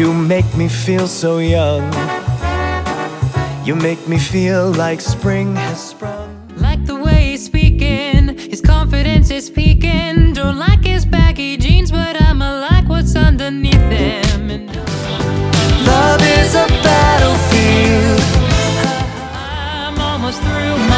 You make me feel so young. You make me feel like spring has sprung. Like the way he's speaking, his confidence is peaking. Don't like his baggy jeans, but I'ma like what's underneath them. Love is a battlefield. I'm almost through.